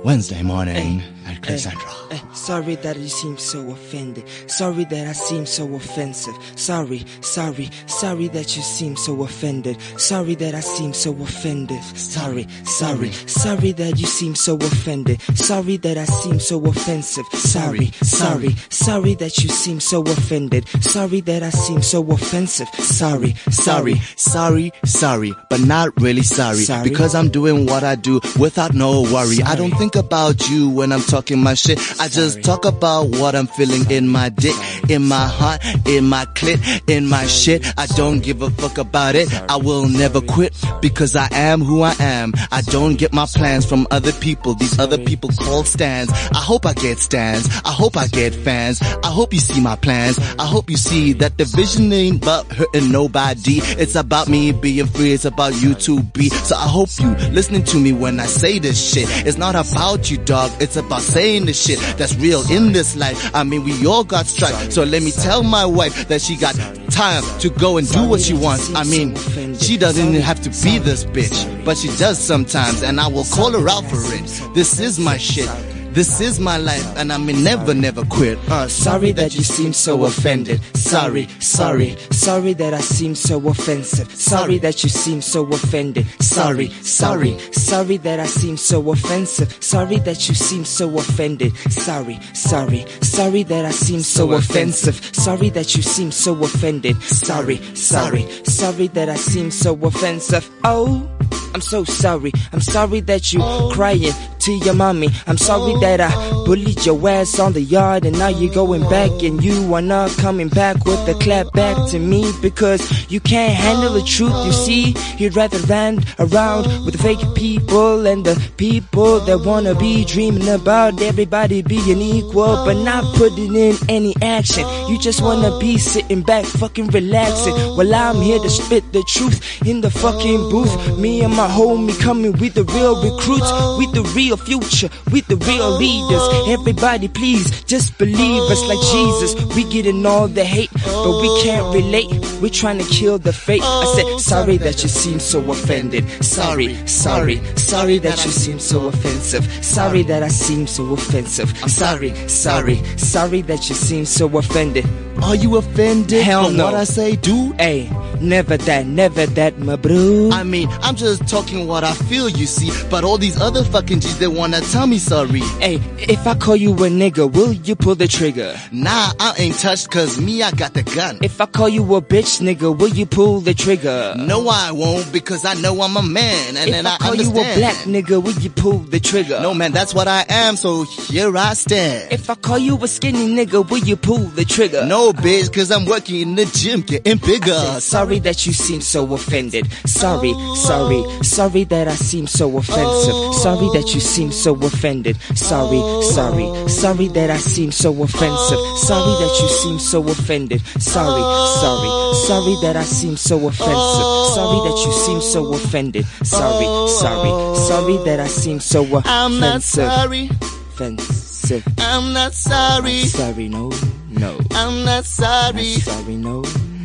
Wednesday morning at Cassandra. Eh, sorry that you seem so offended. Sorry that I seem so offensive. Sorry, sorry, sorry that you seem so offended. Sorry that I seem so offended. Sorry, sorry, sorry that you seem so offended. Sorry that I seem so offensive. Sorry, sorry, sorry that you seem so offended. Sorry that I seem so offensive. Sorry, Sorry, sorry, sorry, but not really sorry. Sorry? Because I'm doing what I do without no worry. I don't think about you when I'm talking my shit. I just talk about what I'm feeling in my dick, in my heart, in my clit, in my shit. I don't give a fuck about it. I will never quit because I am who I am. I don't get my plans from other people. These other people called stands. I hope I get stands. I hope I get fans. I hope you see my plans. I hope you see that the vision ain't about hurting nobody. It's about me being free. It's about you to be. So I hope you listening to me when I say this shit. It's not about you, dog. It's about saying the shit that's real in this life. I mean, we all got stripes. So let me tell my wife that she got time to go and do what she wants. I mean, she doesn't even have to be this bitch, but she does sometimes and I will call her out for it. This is my shit. This is my life and I may never, never quit. Uh, Sorry that you seem so offended. Sorry, sorry, sorry that I seem so offensive. Sorry that you seem so offended. Sorry, sorry, sorry that I seem so offensive. Sorry that you seem so offended. Sorry, sorry, sorry that I seem so offensive. Sorry that you seem so offended. Sorry, sorry, sorry that I seem so offensive. Oh. I'm so sorry. I'm sorry that you crying to your mommy. I'm sorry that I bullied your ass on the yard and now you're going back and you are not coming back with a clap back to me because you can't handle the truth. You see, you'd rather land around with the fake people and the people that wanna be dreaming about everybody being equal but not putting in any action. You just wanna be sitting back, fucking relaxing while I'm here to spit the truth in the fucking booth. Me and my homie coming with the real recruits, with the real future, with the real leaders. Everybody, please just believe us like Jesus. We getting all the hate, but we can't relate. We're trying to kill the fate. I said, sorry that you seem so offended. Sorry, sorry, sorry that you seem so offensive. Sorry that I seem so offensive. I'm sorry, sorry, sorry that you seem so offended. Are you offended Hell no. what I say, dude? Hey, never that, never that, my bro. I mean, I'm just talking what I feel, you see. But all these other fucking G's, they wanna tell me sorry. Hey, if I call you a nigga, will you pull the trigger? Nah, I ain't touched cause me, I got the gun. If I call you a bitch, nigga, will you pull the trigger? No, I won't because I know I'm a man and If then I I, call understand. you a black nigga, will you pull the trigger? No, man, that's what I am, so here I stand. If I call you a skinny nigga, will you pull the trigger? No, bitch, cause I'm working in the gym, getting bigger. Sorry Sorry that you seem so offended. Sorry, sorry, sorry that I seem so offensive. Sorry that you seem so offended. Sorry, sorry, sorry that I seem so offensive. Sorry that you seem so offended. Sorry, sorry, sorry that I seem so offensive. Sorry that you seem so offended. Sorry, sorry, sorry that I seem so offensive. I'm not sorry. Offensive. I'm not sorry. Sorry, no, no. I'm not sorry. Sorry, no,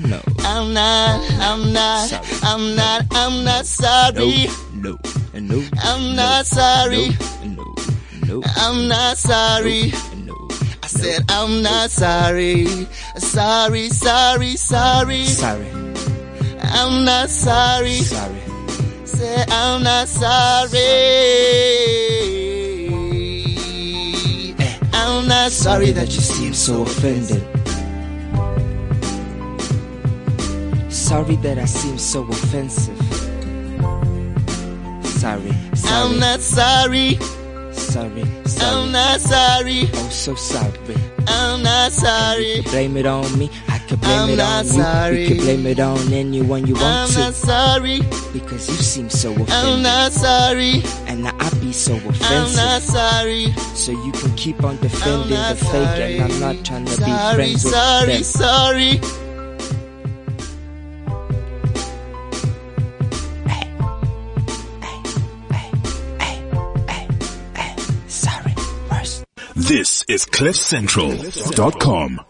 no. I'm not. I'm not. Sorry. I'm not. I'm not sorry. No, no, no. I'm not sorry. No, no, I'm not sorry. no. I said I'm not sorry. Sorry, sorry, sorry. Sorry, I'm not sorry. sorry. Say I'm not sorry. I'm not sorry that you seem so offended. Sorry that I seem so offensive. Sorry, sorry, I'm not sorry. sorry, sorry. I'm not sorry. I'm so sorry. I'm not sorry. Blame it on me. I could blame I'm it not on you. sorry. You can blame it on anyone you want I'm want not sorry. Because you seem so offended. I'm not sorry. And now I be so offensive. I'm not sorry. So you can keep on defending not the fake, and I'm not trying to be Sorry, friends with sorry, them. sorry. Sorry, worst. This is CliffCentral.com.